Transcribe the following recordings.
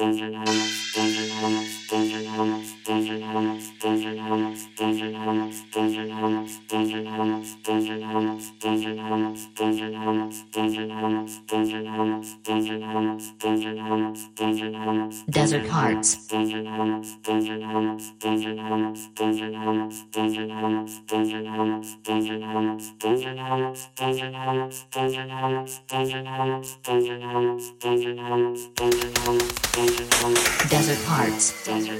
Thank you. desert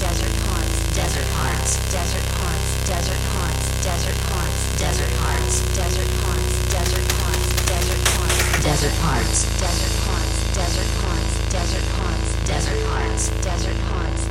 Desert Hearts. Desert Hearts. Desert Hearts. Desert Hearts. Desert Hearts. Desert Hearts. Desert Hearts. Desert Hearts. Desert Hearts. Desert Hearts. Desert Hearts. Desert Hearts. Desert Hearts. Desert Hearts. Desert Hearts.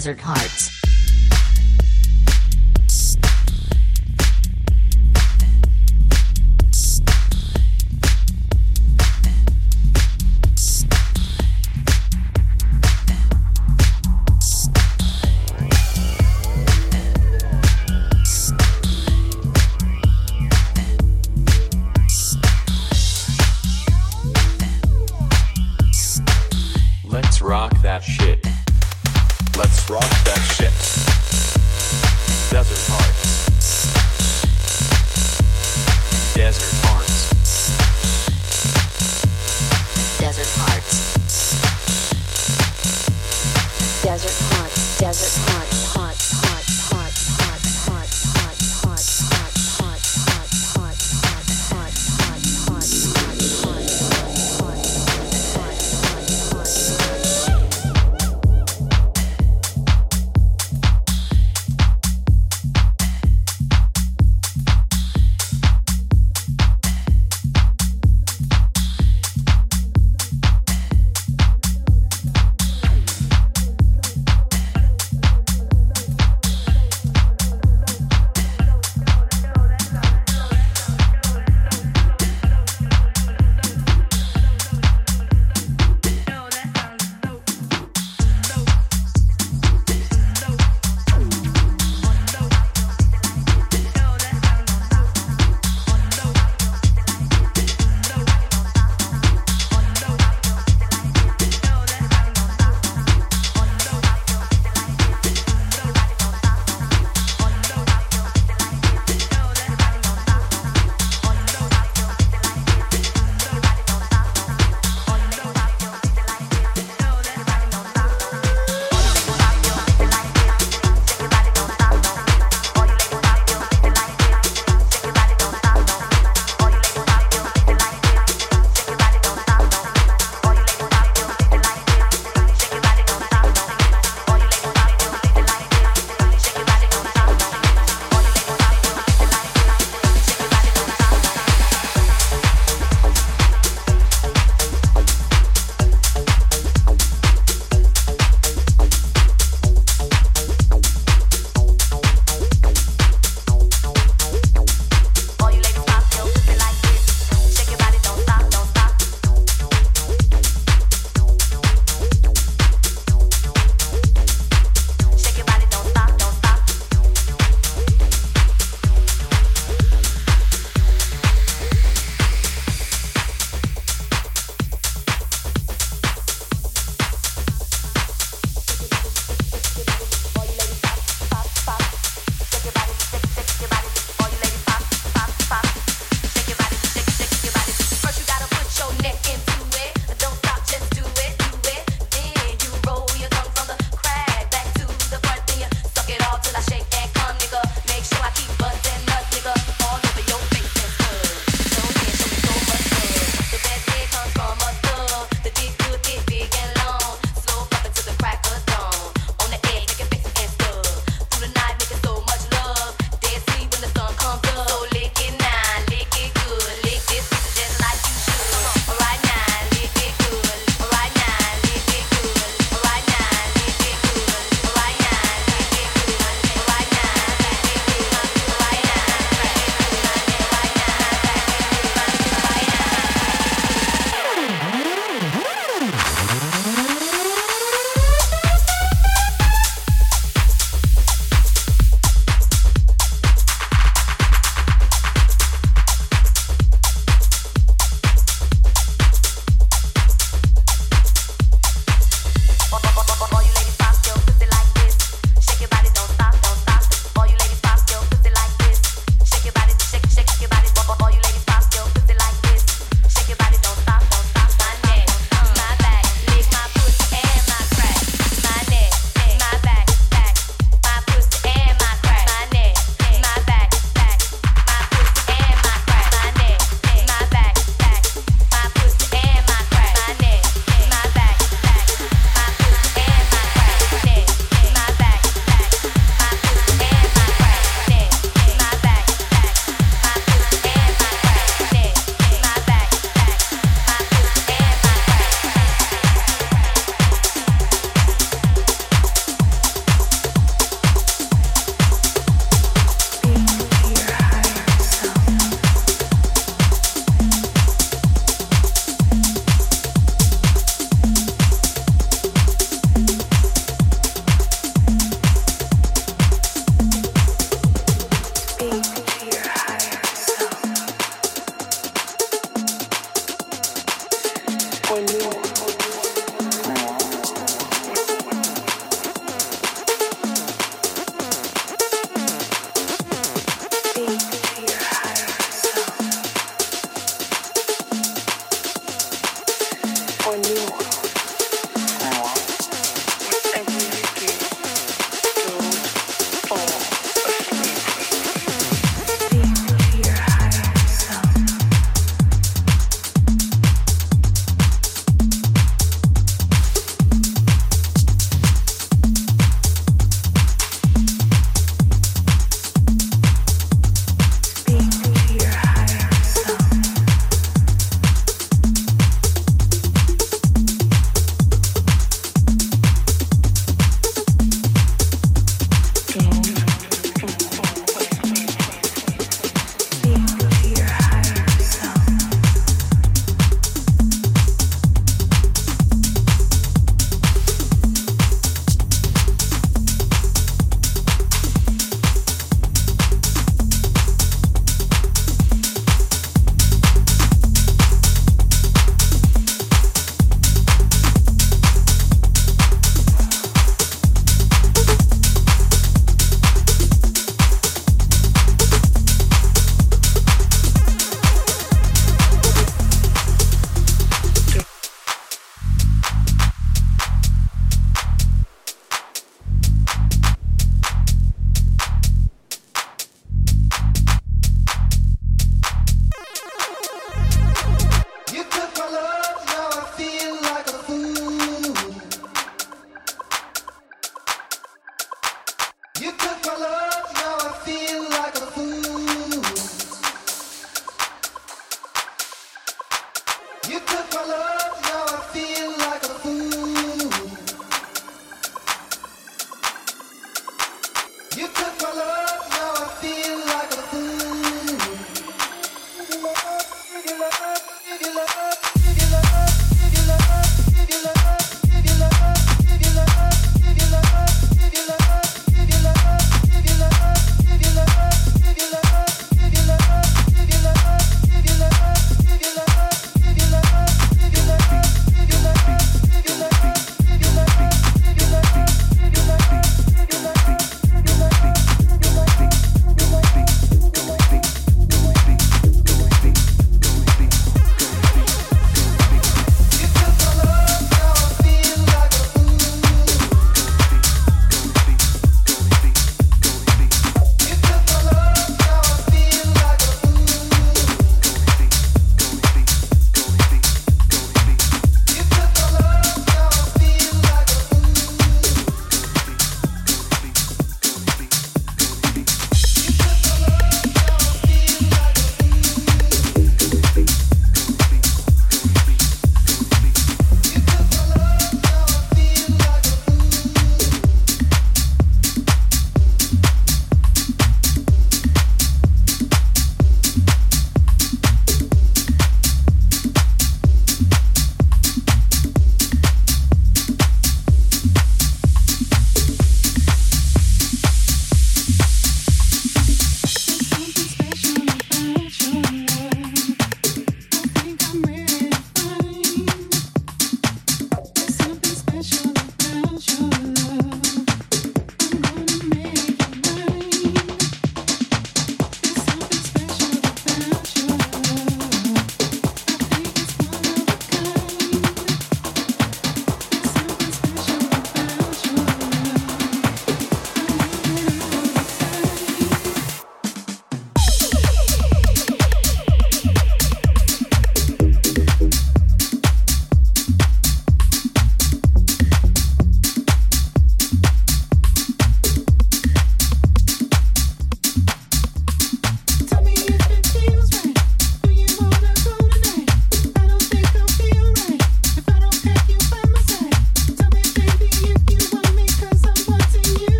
Desert Hearts.